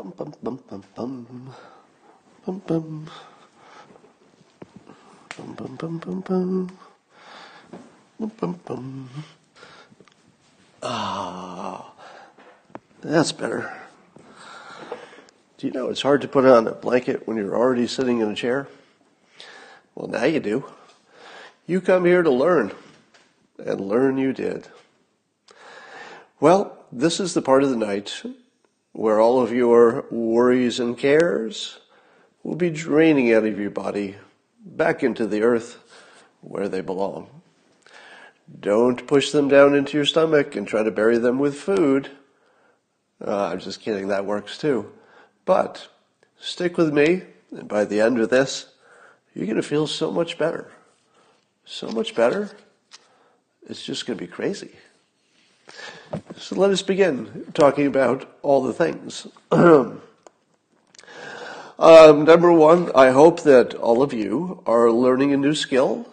Bum, bum, bum, bum, bum. Bum, bum. Bum, bum, bum, bum, bum. Bum, bum, bum. Ah, that's better. Do you know it's hard to put on a blanket when you're already sitting in a chair? Well, now you do. You come here to learn, and learn you did. Well, this is the part of the night where all of your worries and cares will be draining out of your body back into the earth where they belong. Don't push them down into your stomach and try to bury them with food. Uh, I'm just kidding, that works too. But stick with me, and by the end of this, you're going to feel so much better. So much better. It's just going to be crazy. So let us begin talking about all the things. um, number one, I hope that all of you are learning a new skill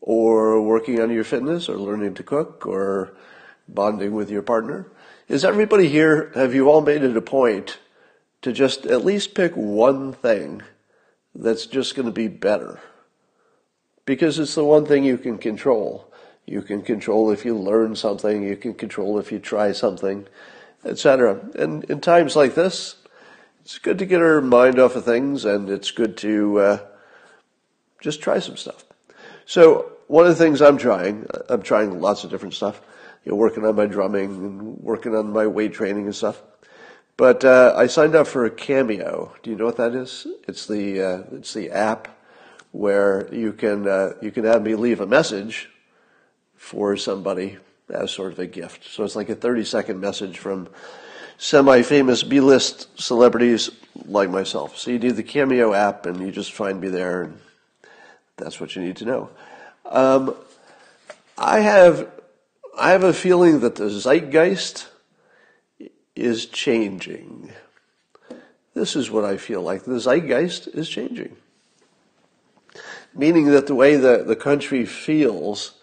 or working on your fitness or learning to cook or bonding with your partner. Is everybody here, have you all made it a point to just at least pick one thing that's just going to be better? Because it's the one thing you can control. You can control if you learn something, you can control if you try something, etc. And in times like this, it's good to get our mind off of things and it's good to uh, just try some stuff. So one of the things I'm trying, I'm trying lots of different stuff. You know, working on my drumming and working on my weight training and stuff. But uh, I signed up for a Cameo. Do you know what that is? It's the uh, it's the app where you can uh, you can have me leave a message for somebody as sort of a gift. So it's like a 30 second message from semi famous B list celebrities like myself. So you do the Cameo app and you just find me there, and that's what you need to know. Um, I have I have a feeling that the zeitgeist is changing. This is what I feel like. The zeitgeist is changing. Meaning that the way that the country feels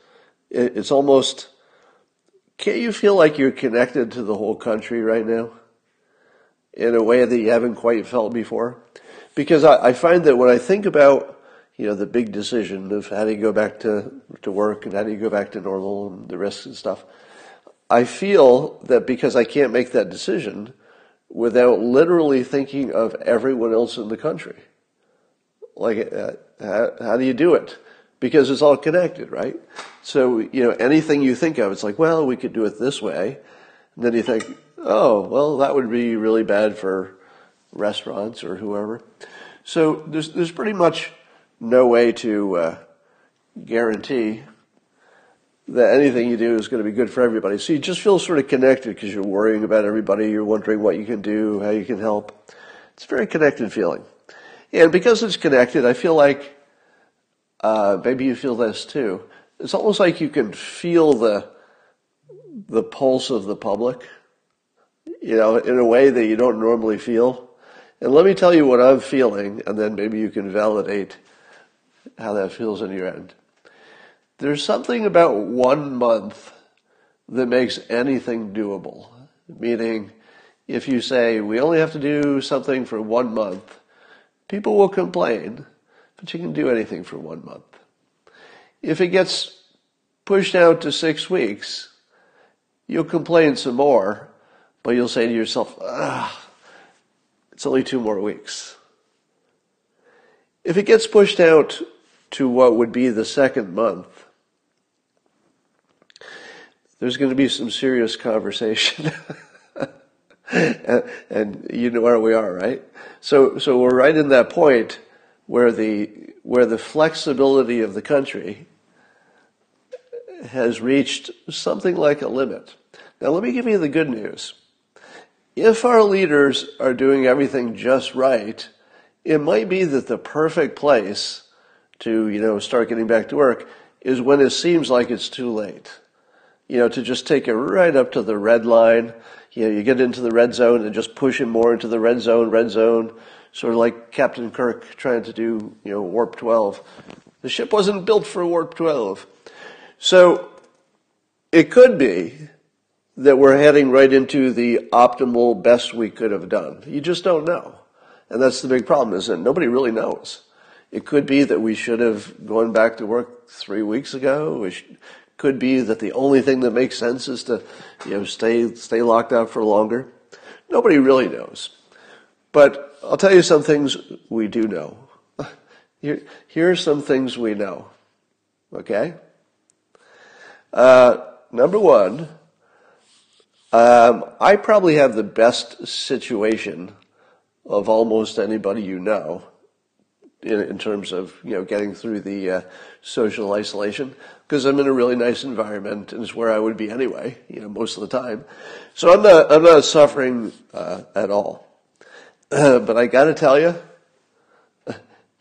it's almost, can't you feel like you're connected to the whole country right now? In a way that you haven't quite felt before? Because I, I find that when I think about, you know, the big decision of how do you go back to, to work and how do you go back to normal and the risks and stuff, I feel that because I can't make that decision without literally thinking of everyone else in the country. Like, uh, how, how do you do it? Because it's all connected, right? So, you know, anything you think of, it's like, well, we could do it this way. And then you think, oh, well, that would be really bad for restaurants or whoever. So there's, there's pretty much no way to uh, guarantee that anything you do is going to be good for everybody. So you just feel sort of connected because you're worrying about everybody. You're wondering what you can do, how you can help. It's a very connected feeling. And because it's connected, I feel like uh, maybe you feel this too it's almost like you can feel the the pulse of the public, you know, in a way that you don't normally feel. And let me tell you what I'm feeling, and then maybe you can validate how that feels in your end. There's something about one month that makes anything doable. Meaning, if you say, we only have to do something for one month, people will complain, but you can do anything for one month. If it gets pushed out to six weeks, you'll complain some more, but you'll say to yourself, ah, it's only two more weeks. If it gets pushed out to what would be the second month, there's going to be some serious conversation. and, and, you know where we are, right? So, so we're right in that point where the, where the flexibility of the country has reached something like a limit. Now, let me give you the good news. If our leaders are doing everything just right, it might be that the perfect place to, you know, start getting back to work is when it seems like it's too late. You know, to just take it right up to the red line. You know, you get into the red zone and just push it more into the red zone, red zone, sort of like Captain Kirk trying to do, you know, warp 12. The ship wasn't built for warp 12. So it could be that we're heading right into the optimal best we could have done. You just don't know. And that's the big problem, is that nobody really knows. It could be that we should have gone back to work three weeks ago. It could be that the only thing that makes sense is to, you know, stay, stay locked out for longer. Nobody really knows. But I'll tell you some things we do know. Here, here are some things we know. Okay? Uh, number one, um, I probably have the best situation of almost anybody you know in, in terms of you know getting through the uh, social isolation because I'm in a really nice environment and it's where I would be anyway, you know, most of the time. So I'm not I'm not suffering uh, at all. Uh, but I got to tell you,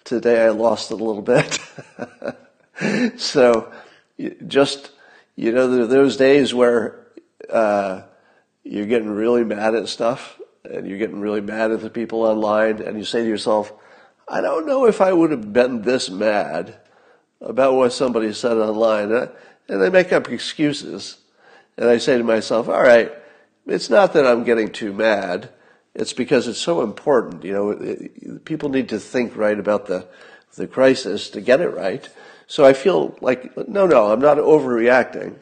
today I lost it a little bit. so just you know, those days where uh, you're getting really mad at stuff and you're getting really mad at the people online and you say to yourself, I don't know if I would have been this mad about what somebody said online. And I make up excuses. And I say to myself, all right, it's not that I'm getting too mad. It's because it's so important. You know, it, people need to think right about the, the crisis to get it right. So I feel like, no, no, I'm not overreacting.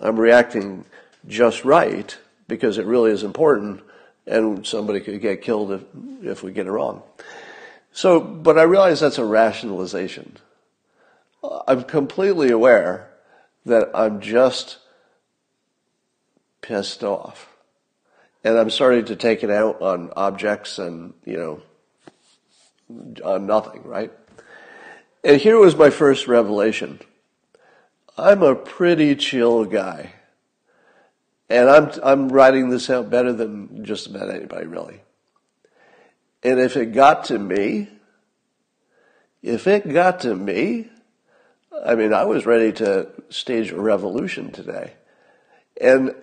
I'm reacting just right because it really is important and somebody could get killed if, if we get it wrong. So, but I realize that's a rationalization. I'm completely aware that I'm just pissed off. And I'm starting to take it out on objects and, you know, on nothing, right? And here was my first revelation. I'm a pretty chill guy. And I'm, I'm writing this out better than just about anybody, really. And if it got to me, if it got to me, I mean, I was ready to stage a revolution today. And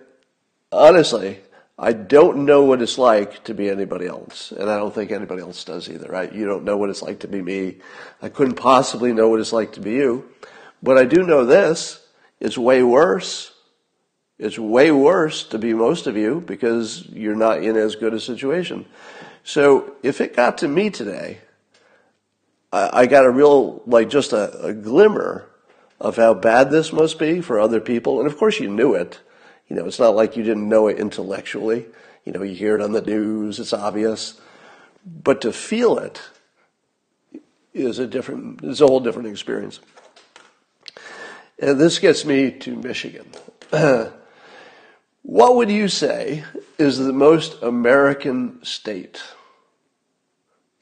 honestly, I don't know what it's like to be anybody else. And I don't think anybody else does either, right? You don't know what it's like to be me. I couldn't possibly know what it's like to be you. But I do know this. It's way worse. It's way worse to be most of you because you're not in as good a situation. So if it got to me today, I, I got a real, like just a, a glimmer of how bad this must be for other people. And of course you knew it. You know, it's not like you didn't know it intellectually. You know, you hear it on the news, it's obvious. But to feel it is a different, is a whole different experience. And this gets me to Michigan. what would you say is the most American state?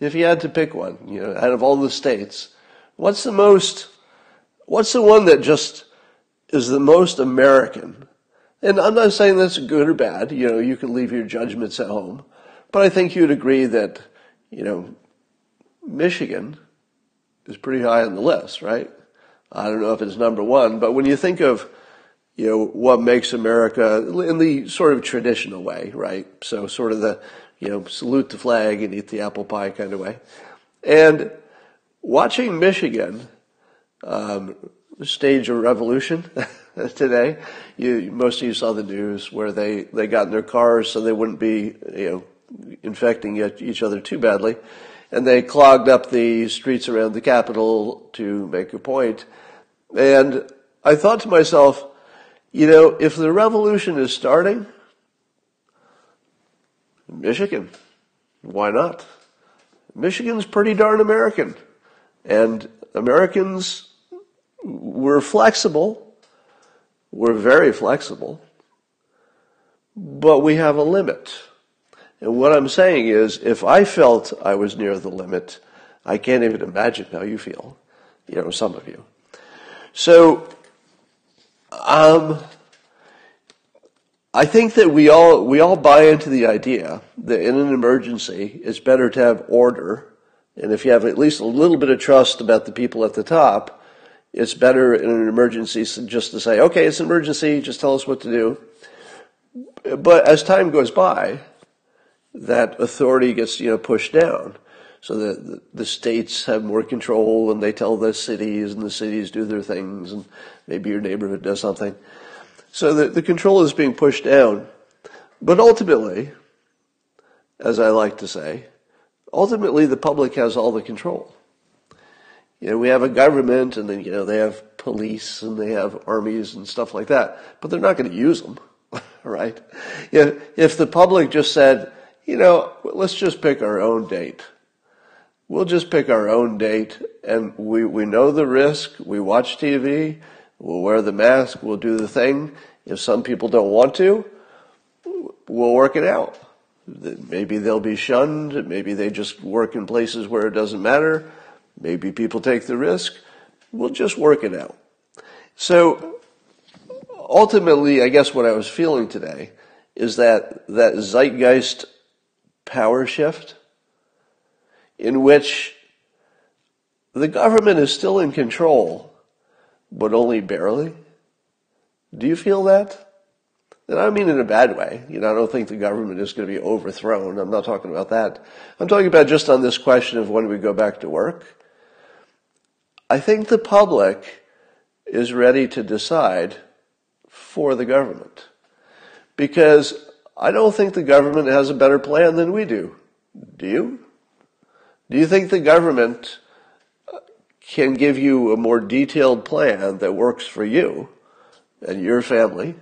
If you had to pick one, you know, out of all the states, what's the most, what's the one that just is the most American? And I'm not saying that's good or bad, you know, you can leave your judgments at home, but I think you'd agree that, you know, Michigan is pretty high on the list, right? I don't know if it's number one, but when you think of, you know, what makes America in the sort of traditional way, right? So sort of the, you know, salute the flag and eat the apple pie kind of way. And watching Michigan um, stage a revolution today, you, most of you saw the news where they, they got in their cars so they wouldn't be, you know, infecting each other too badly. And they clogged up the streets around the Capitol to make a point. And I thought to myself, you know, if the revolution is starting, Michigan, why not? Michigan's pretty darn American. And Americans, we're flexible. We're very flexible. But we have a limit. And what I'm saying is, if I felt I was near the limit, I can't even imagine how you feel. You know, some of you. So, um, I think that we all we all buy into the idea that in an emergency, it's better to have order, and if you have at least a little bit of trust about the people at the top, it's better in an emergency just to say, "Okay, it's an emergency. Just tell us what to do." But as time goes by, that authority gets you know pushed down so that the states have more control and they tell the cities and the cities do their things and maybe your neighborhood does something. So the, the control is being pushed down. But ultimately, as I like to say, ultimately the public has all the control. You know, we have a government and then, you know, they have police and they have armies and stuff like that, but they're not going to use them, right? If, if the public just said, you know, let's just pick our own date. We'll just pick our own date and we, we know the risk. We watch TV. We'll wear the mask. We'll do the thing. If some people don't want to, we'll work it out. Maybe they'll be shunned. Maybe they just work in places where it doesn't matter. Maybe people take the risk. We'll just work it out. So ultimately, I guess what I was feeling today is that that zeitgeist power shift in which the government is still in control, but only barely. Do you feel that? And I don't mean in a bad way. You know, I don't think the government is going to be overthrown. I'm not talking about that. I'm talking about just on this question of when we go back to work. I think the public is ready to decide for the government. Because I don't think the government has a better plan than we do. Do you? Do you think the government uh, can give you a more detailed plan that works for you and your family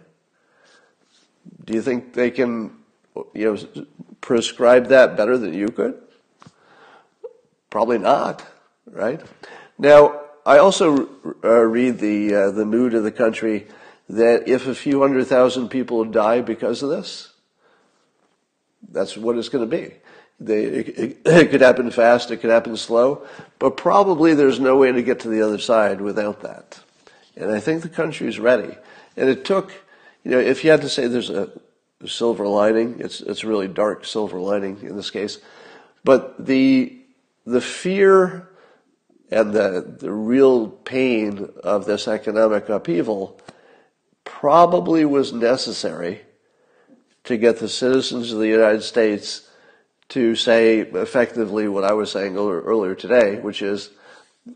do you think they can, you know, prescribe that better than you could? Probably not, right? Now, I also uh, read the uh, the mood of the country that if a few hundred thousand people die because of this, that's what it's going to be. They, it, it, could happen fast, it could happen slow, but probably there's no way to get to the other side without that. And I think the country is ready. And it took you know, if you had to say there's a silver lining, it's it's really dark silver lining in this case. But the the fear and the the real pain of this economic upheaval probably was necessary to get the citizens of the United States to say effectively what I was saying earlier today, which is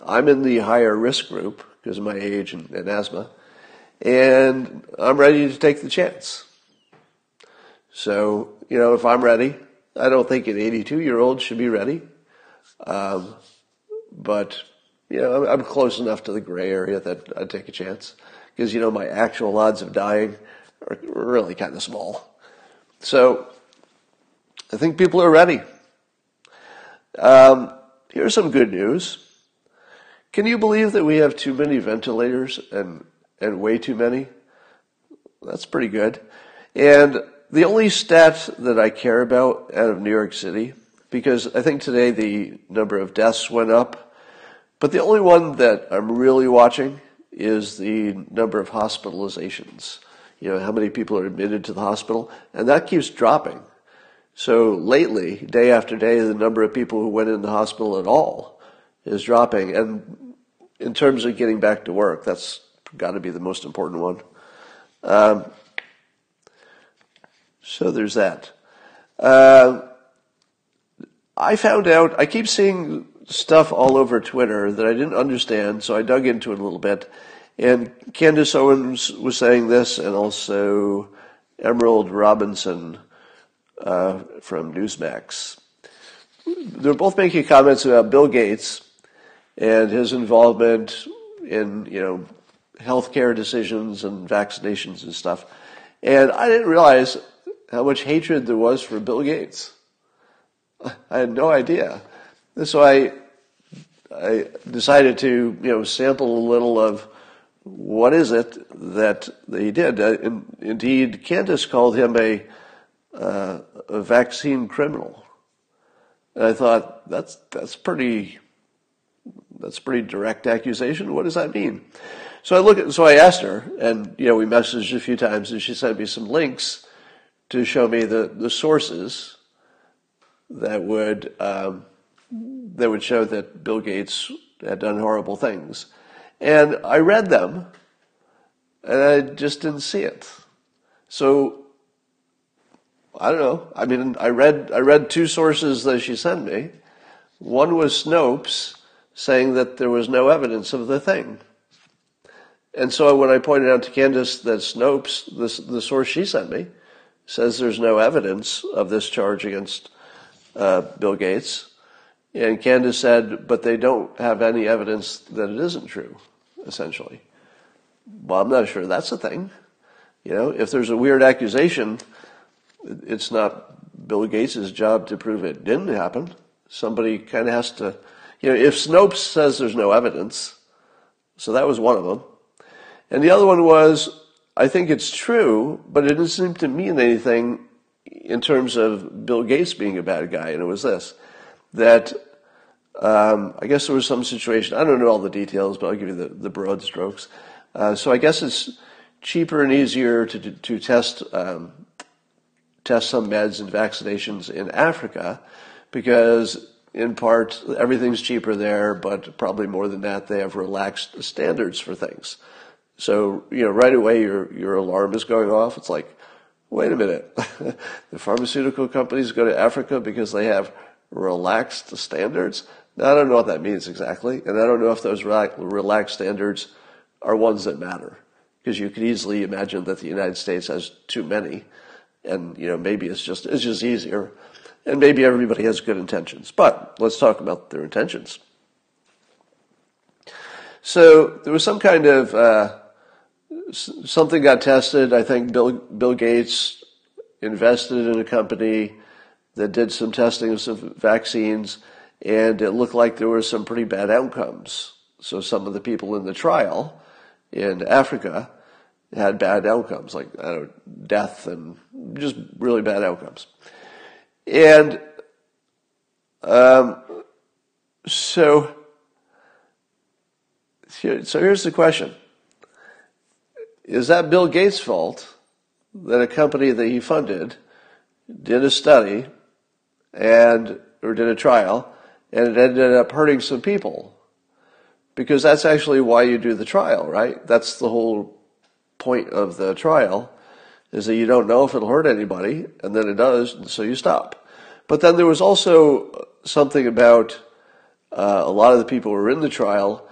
I'm in the higher risk group because of my age and, and asthma and I'm ready to take the chance. So, you know, if I'm ready, I don't think an 82 year old should be ready. Um, but, you know, I'm, close enough to the gray area that I'd take a chance. Because, you know, my actual odds of dying are really kind of small. So, I think people are ready. Um, here's some good news. Can you believe that we have too many ventilators and and way too many. That's pretty good. And the only stat that I care about out of New York City, because I think today the number of deaths went up, but the only one that I'm really watching is the number of hospitalizations. You know, how many people are admitted to the hospital, and that keeps dropping. So lately, day after day, the number of people who went in the hospital at all is dropping. And in terms of getting back to work, that's got to be the most important one. Um, so there's that. Uh, I found out, I keep seeing stuff all over Twitter that I didn't understand, so I dug into it a little bit. And Candace Owens was saying this, and also Emerald Robinson uh, from Newsmax. They're both making comments about Bill Gates and his involvement in, you know, healthcare decisions and vaccinations and stuff. And I didn't realize how much hatred there was for Bill Gates. I had no idea. And so I, I decided to, you know, sample a little of what is it that he did. Uh, in, indeed, Candace called him a, uh, a vaccine criminal. And I thought, that's, that's pretty, that's pretty direct accusation. What does that mean? So I look at, so I asked her, and you know, we messaged a few times, and she sent me some links to show me the the sources that would um, that would show that Bill Gates had done horrible things, and I read them, and I just didn't see it. So I don't know. I mean, I read I read two sources that she sent me. One was Snopes saying that there was no evidence of the thing. And so when I pointed out to Candace that Snopes, this, the source she sent me, says there's no evidence of this charge against uh, Bill Gates, and Candace said, but they don't have any evidence that it isn't true, essentially. Well, I'm not sure that's a thing. You know, if there's a weird accusation, it's not Bill Gates' job to prove it didn't happen. Somebody kind of has to, you know, if Snopes says there's no evidence, so that was one of them. And the other one was, I think it's true, but it doesn't seem to mean anything in terms of Bill Gates being a bad guy. And it was this, that um, I guess there was some situation, I don't know all the details, but I'll give you the, the broad strokes. Uh, so I guess it's cheaper and easier to, to, test, um, test some meds and vaccinations in Africa because in part everything's cheaper there, but probably more than that, they have relaxed standards for things. So, you know, right away your, your alarm is going off. It's like, wait a minute. the pharmaceutical companies go to Africa because they have relaxed standards. Now, I don't know what that means exactly, and I don't know if those relaxed standards are ones that matter, because you could easily imagine that the United States has too many, and you know maybe it's just it's just easier, and maybe everybody has good intentions. But let's talk about their intentions. So there was some kind of uh, something got tested. I think Bill Bill Gates invested in a company that did some testing of some vaccines and it looked like there were some pretty bad outcomes. So some of the people in the trial in Africa had bad outcomes, like I don't know, death and just really bad outcomes. And um, so, so here's the question: Is that Bill Gates' fault that a company that he funded did a study and or did a trial and it ended up hurting some people. Because that's actually why you do the trial, right? That's the whole point of the trial, is that you don't know if it'll hurt anybody, and then it does, and so you stop. But then there was also something about uh, a lot of the people who were in the trial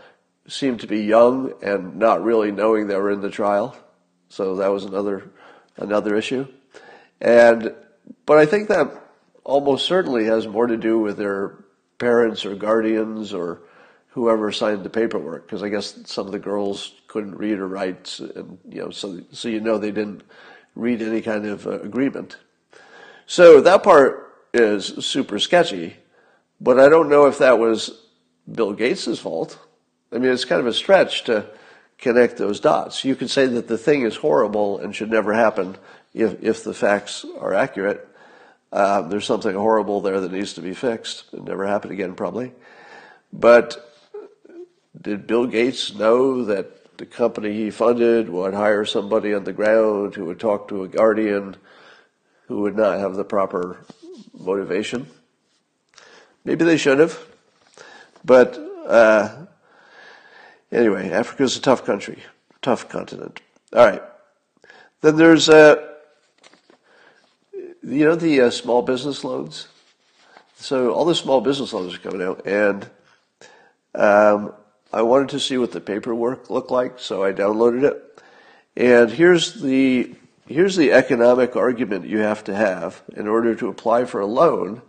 seemed to be young and not really knowing they were in the trial. So that was another another issue. And but I think that almost certainly has more to do with their parents or guardians or whoever signed the paperwork because I guess some of the girls couldn't read or write, and you know, so so you know they didn't read any kind of uh, agreement. So that part is super sketchy, but I don't know if that was Bill Gates's fault. I mean, it's kind of a stretch to connect those dots. You could say that the thing is horrible and should never happen if if the facts are accurate. Uh, there's something horrible there that needs to be fixed. It never happen again, probably. But did Bill Gates know that the company he funded would hire somebody on the ground who would talk to a guardian who would not have the proper motivation? Maybe they should have. But uh, anyway, Africa is a tough country, tough continent. All right. Then there's uh, you know the uh, small business loans. So all the small business loans are coming out, and um, I wanted to see what the paperwork looked like, so I downloaded it. And here's the here's the economic argument you have to have in order to apply for a loan,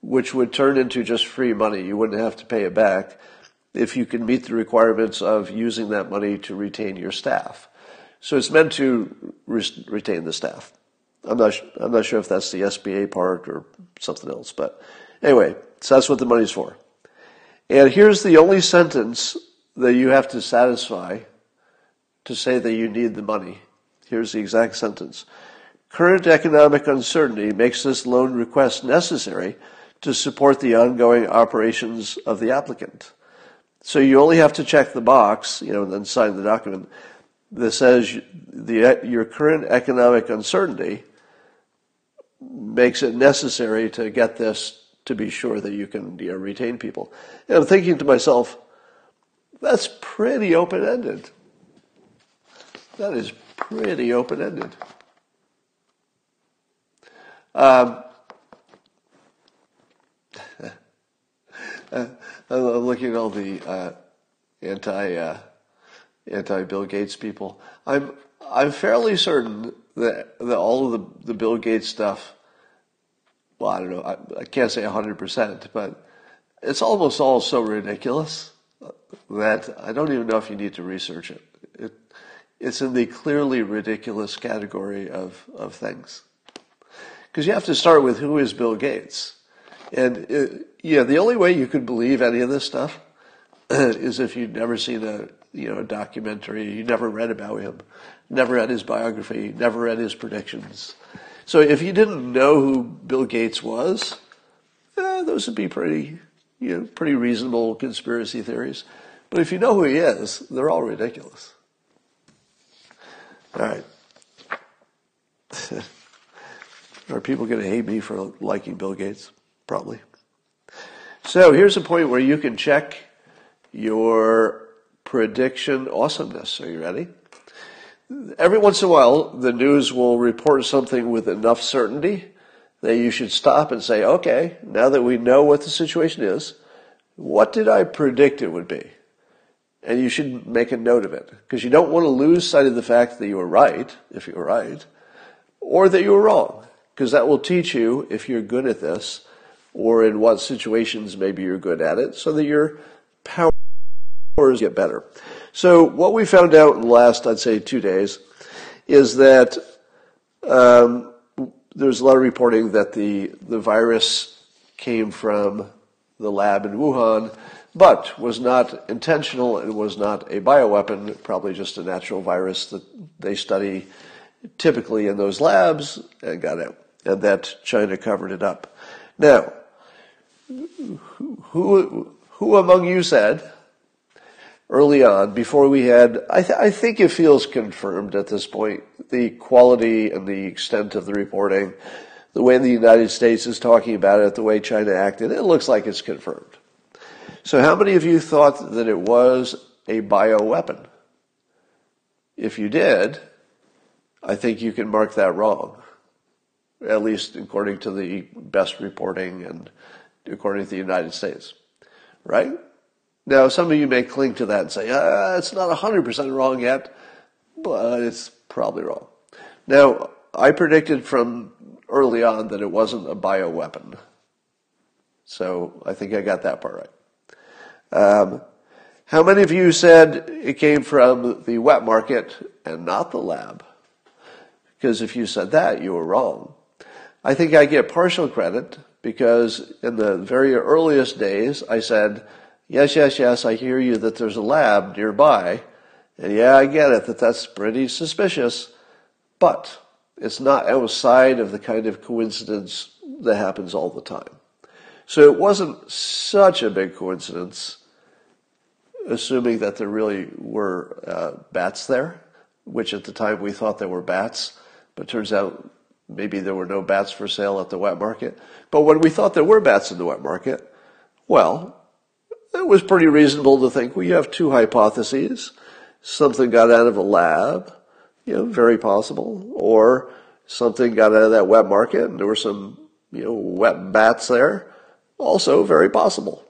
which would turn into just free money. You wouldn't have to pay it back if you can meet the requirements of using that money to retain your staff. So it's meant to re- retain the staff. I'm not, I'm not sure if that's the SBA part or something else, but anyway, so that's what the money's for. And here's the only sentence that you have to satisfy to say that you need the money. Here's the exact sentence. Current economic uncertainty makes this loan request necessary to support the ongoing operations of the applicant. So you only have to check the box, you know, and then sign the document that says the, your current economic uncertainty makes it necessary to get this to be sure that you can you know, retain people. And I'm thinking to myself, that's pretty open ended. That is pretty open ended. Um, I'm looking at all the uh, anti uh, anti-Bill Gates people. I'm I'm fairly certain that that all of the the Bill Gates stuff. Well, I don't know. I, I can't say hundred percent, but it's almost all so ridiculous that I don't even know if you need to research it. it it's in the clearly ridiculous category of, of things. Because you have to start with who is Bill Gates. And it, uh, yeah, the only way you could believe any of this stuff is if you'd never seen a you know a documentary, you never read about him, never read his biography, never read his predictions. So if you didn't know who Bill Gates was, eh, those would be pretty you know pretty reasonable conspiracy theories. But if you know who he is, they're all ridiculous. All right. Are people going to hate me for liking Bill Gates? Probably. So here's a point where you can check your prediction awesomeness. Are you ready? Every once in a while, the news will report something with enough certainty that you should stop and say, okay, now that we know what the situation is, what did I predict it would be? And you should make a note of it because you don't want to lose sight of the fact that you were right, if you were right, or that you were wrong, because that will teach you if you're good at this or in what situations maybe you're good at it so that your powers get better. So what we found out in the last, I'd say, two days is that um, there's a lot of reporting that the, the virus came from the lab in Wuhan, but was not intentional and was not a bioweapon, probably just a natural virus that they study typically in those labs and got out, and that China covered it up. Now, who, who among you said early on, before we had, I, th- I think it feels confirmed at this point, the quality and the extent of the reporting, the way the United States is talking about it, the way China acted, it looks like it's confirmed. So, how many of you thought that it was a bioweapon? If you did, I think you can mark that wrong, at least according to the best reporting and according to the United States. Right? Now, some of you may cling to that and say, ah, it's not 100% wrong yet, but it's probably wrong. Now, I predicted from early on that it wasn't a bioweapon. So I think I got that part right. Um, how many of you said it came from the wet market and not the lab? Because if you said that, you were wrong. I think I get partial credit because in the very earliest days, I said, yes, yes, yes, I hear you that there's a lab nearby. And yeah, I get it that that's pretty suspicious, but it's not outside of the kind of coincidence that happens all the time. So it wasn't such a big coincidence, assuming that there really were uh, bats there, which at the time we thought there were bats, but turns out maybe there were no bats for sale at the wet market. But when we thought there were bats in the wet market, well, it was pretty reasonable to think we have two hypotheses. Something got out of a lab, you know, very possible, or something got out of that wet market and there were some, you know, wet bats there also very possible.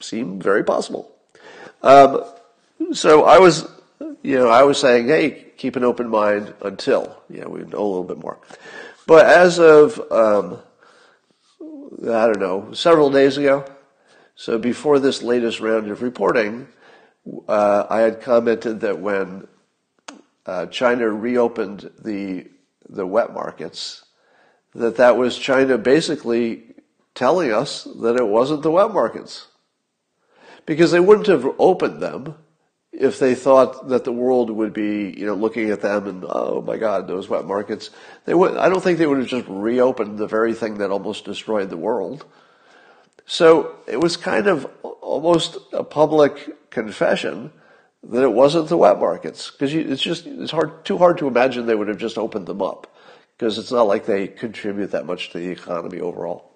Seemed very possible. Um, so I was, you know, I was saying, hey, keep an open mind until, you know, we know a little bit more. But as of, um, I don't know, several days ago, so before this latest round of reporting, uh, I had commented that when uh, China reopened the the wet markets, that that was China basically telling us that it wasn't the wet markets. Because they wouldn't have opened them if they thought that the world would be, you know, looking at them and, oh my God, those wet markets. They would, I don't think they would have just reopened the very thing that almost destroyed the world. So it was kind of almost a public confession that it wasn't the wet markets because it's just it's hard too hard to imagine they would have just opened them up because it's not like they contribute that much to the economy overall.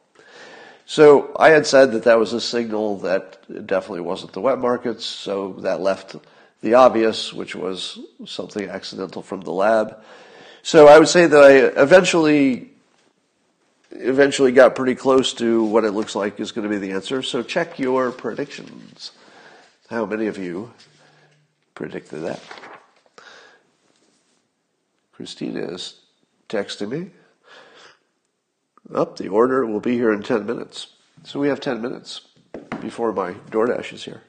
So I had said that that was a signal that it definitely wasn't the wet markets, so that left the obvious, which was something accidental from the lab. So I would say that I eventually eventually got pretty close to what it looks like is going to be the answer. So check your predictions. How many of you predicted that. Christina is texting me. Up, oh, the order will be here in 10 minutes. So we have 10 minutes before my DoorDash is here.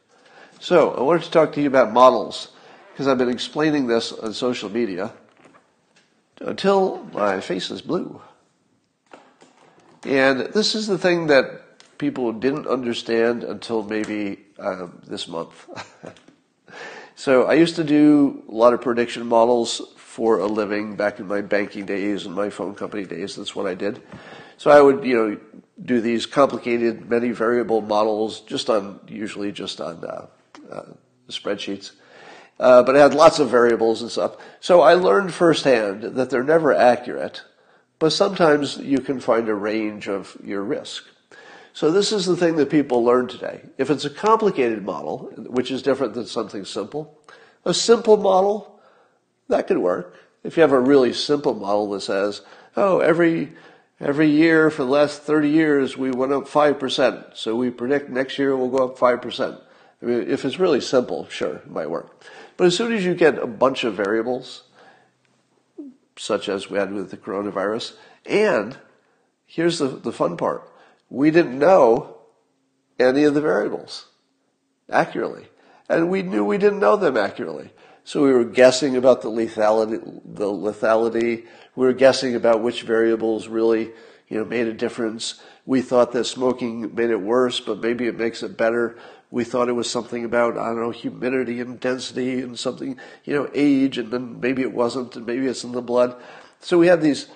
So I wanted to talk to you about models because I've been explaining this on social media until my face is blue. And this is the thing that people didn't understand until maybe um, this month. so I used to do a lot of prediction models for a living back in my banking days and my phone company days. That's what I did. So I would, you know, do these complicated many variable models just on, usually just on uh, uh, spreadsheets. Uh, but it had lots of variables and stuff. So I learned firsthand that they're never accurate, but sometimes you can find a range of your risk. So this is the thing that people learn today. If it's a complicated model, which is different than something simple, a simple model, that could work. If you have a really simple model that says, oh, every, every year for the last 30 years we went up 5%, so we predict next year we'll go up 5%. I mean, if it's really simple, sure, it might work. But as soon as you get a bunch of variables, such as we had with the coronavirus, and here's the, the fun part. We didn't know any of the variables accurately. And we knew we didn't know them accurately. So we were guessing about the lethality, the lethality. We were guessing about which variables really, you know, made a difference. We thought that smoking made it worse, but maybe it makes it better we thought it was something about, I don't know, humidity and density and something, you know, age, and then maybe it wasn't, and maybe it's in the blood. So we had these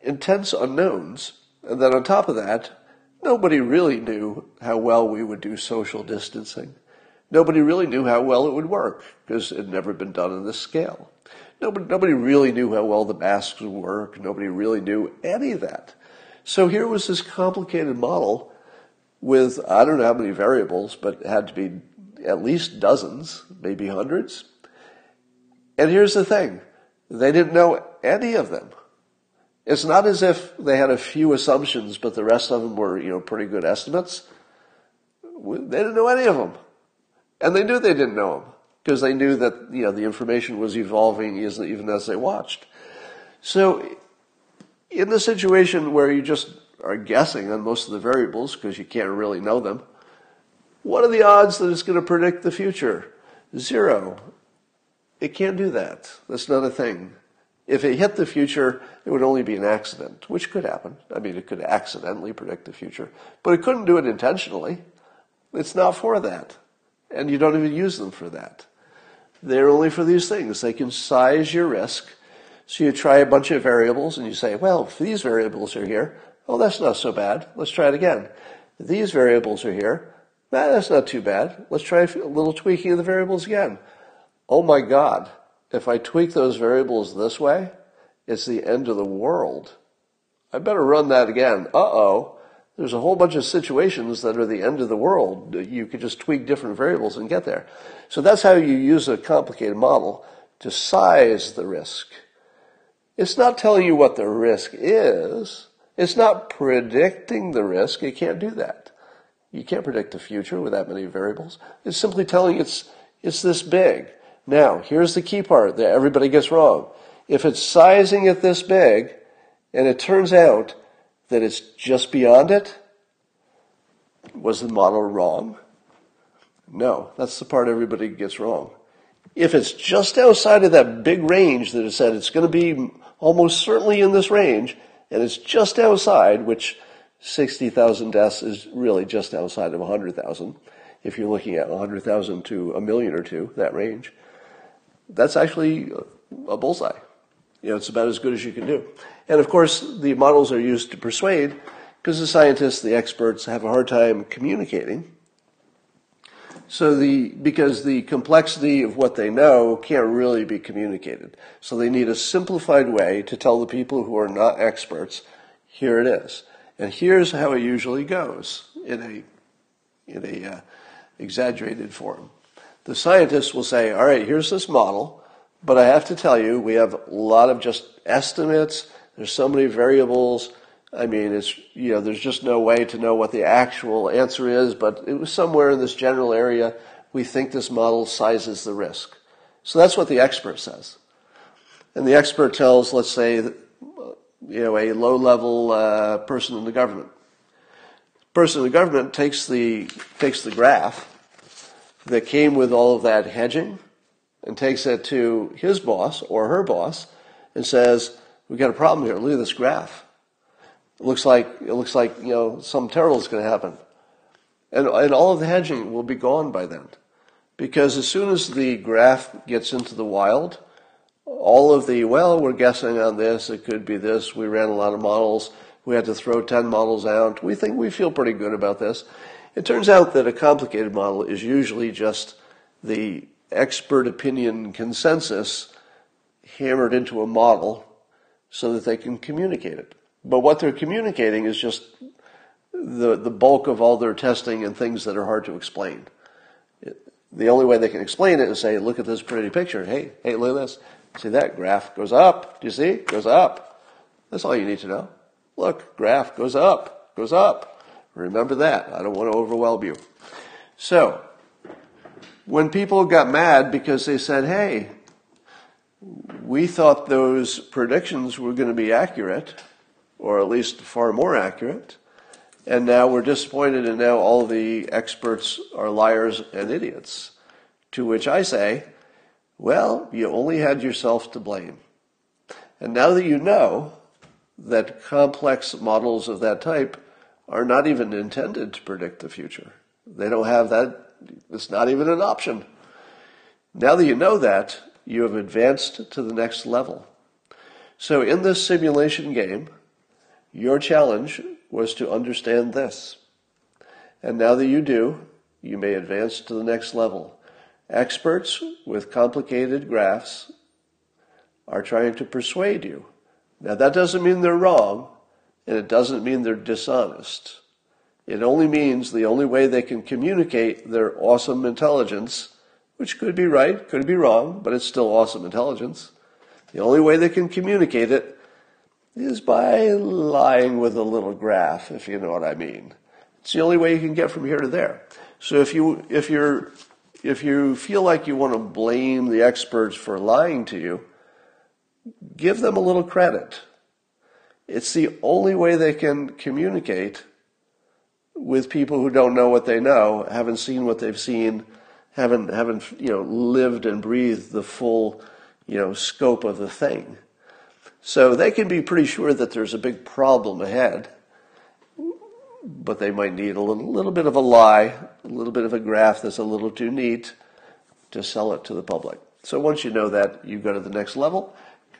intense unknowns. And then on top of that, nobody really knew how well we would do social distancing. Nobody really knew how well it would work because it had never been done on this scale. Nobody, nobody really knew how well the masks would work. Nobody really knew any of that. So here was this complicated model with I don't know how many variables, but it had to be at least dozens, maybe hundreds. And here's the thing they didn't know any of them. It's not as if they had a few assumptions, but the rest of them were, you know, pretty good estimates. They didn't know any of them. And they knew they didn't know them because they knew that, you know, the information was evolving even as they watched. So in the situation where you just are guessing on most of the variables because you can't really know them. What are the odds that it's going to predict the future? Zero. It can't do that. That's not a thing. If it hit the future, it would only be an accident, which could happen. I mean, it could accidentally predict the future, but it couldn't do it intentionally. It's not for that. And you don't even use them for that. They're only for these things. They can size your risk. So you try a bunch of variables and you say, well, if these variables are here, Oh, that's not so bad. Let's try it again. These variables are here. that's not too bad. Let's try a little tweaking of the variables again. Oh my God. If I tweak those variables this way, it's the end of the world. I better run that again. Uh-oh. There's a whole bunch of situations that are the end of the world. You could just tweak different variables and get there. So that's how you use a complicated model to size the risk. It's not telling you what the risk is. It's not predicting the risk. It can't do that. You can't predict the future with that many variables. It's simply telling it's, it's this big. Now, here's the key part that everybody gets wrong. If it's sizing it this big, and it turns out that it's just beyond it, was the model wrong? No, that's the part everybody gets wrong. If it's just outside of that big range that it said it's going to be almost certainly in this range, and it's just outside, which 60,000 deaths is really just outside of 100,000. If you're looking at 100,000 to a million or two, that range, that's actually a bullseye. You know, it's about as good as you can do. And of course, the models are used to persuade because the scientists, the experts, have a hard time communicating so the, because the complexity of what they know can't really be communicated. So they need a simplified way to tell the people who are not experts, here it is. And here's how it usually goes in a, in a uh, exaggerated form. The scientists will say, all right, here's this model, but I have to tell you, we have a lot of just estimates. There's so many variables. I mean, it's, you know, there's just no way to know what the actual answer is, but it was somewhere in this general area. We think this model sizes the risk. So that's what the expert says. And the expert tells, let's say, you know, a low-level uh, person in the government. The person in the government takes the takes the graph that came with all of that hedging and takes it to his boss or her boss and says, "We've got a problem here. Look at this graph. It looks like it looks like you know something terrible is going to happen." And, and all of the hedging will be gone by then. Because as soon as the graph gets into the wild, all of the, well, we're guessing on this, it could be this, we ran a lot of models, we had to throw 10 models out, we think we feel pretty good about this. It turns out that a complicated model is usually just the expert opinion consensus hammered into a model so that they can communicate it. But what they're communicating is just the, the bulk of all their testing and things that are hard to explain. the only way they can explain it is say, look at this pretty picture. Hey, hey, look at this. See that graph goes up. Do you see? Goes up. That's all you need to know. Look, graph goes up, goes up. Remember that. I don't want to overwhelm you. So, when people got mad because they said, hey, we thought those predictions were going to be accurate, or at least far more accurate, and now we're disappointed, and now all the experts are liars and idiots. To which I say, well, you only had yourself to blame. And now that you know that complex models of that type are not even intended to predict the future, they don't have that, it's not even an option. Now that you know that, you have advanced to the next level. So in this simulation game, your challenge was to understand this. And now that you do, you may advance to the next level. Experts with complicated graphs are trying to persuade you. Now, that doesn't mean they're wrong, and it doesn't mean they're dishonest. It only means the only way they can communicate their awesome intelligence, which could be right, could be wrong, but it's still awesome intelligence. The only way they can communicate it is by lying with a little graph, if you know what I mean. It's the only way you can get from here to there. So if you if you're if you feel like you want to blame the experts for lying to you, give them a little credit. It's the only way they can communicate with people who don't know what they know, haven't seen what they've seen, haven't haven't you know lived and breathed the full you know scope of the thing. So they can be pretty sure that there's a big problem ahead, but they might need a little, little bit of a lie, a little bit of a graph that's a little too neat to sell it to the public. So once you know that, you go to the next level.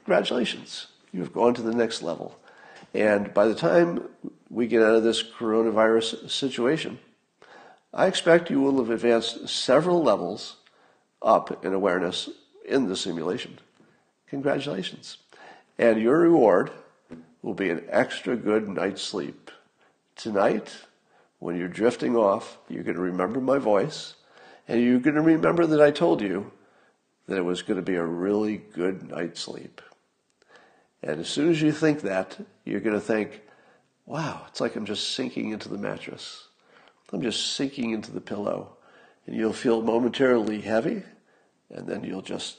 Congratulations, you've gone to the next level. And by the time we get out of this coronavirus situation, I expect you will have advanced several levels up in awareness in the simulation. Congratulations. And your reward will be an extra good night's sleep. Tonight, when you're drifting off, you're going to remember my voice, and you're going to remember that I told you that it was going to be a really good night's sleep. And as soon as you think that, you're going to think, wow, it's like I'm just sinking into the mattress. I'm just sinking into the pillow. And you'll feel momentarily heavy, and then you'll just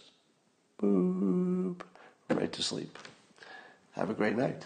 boop right to sleep. Have a great night.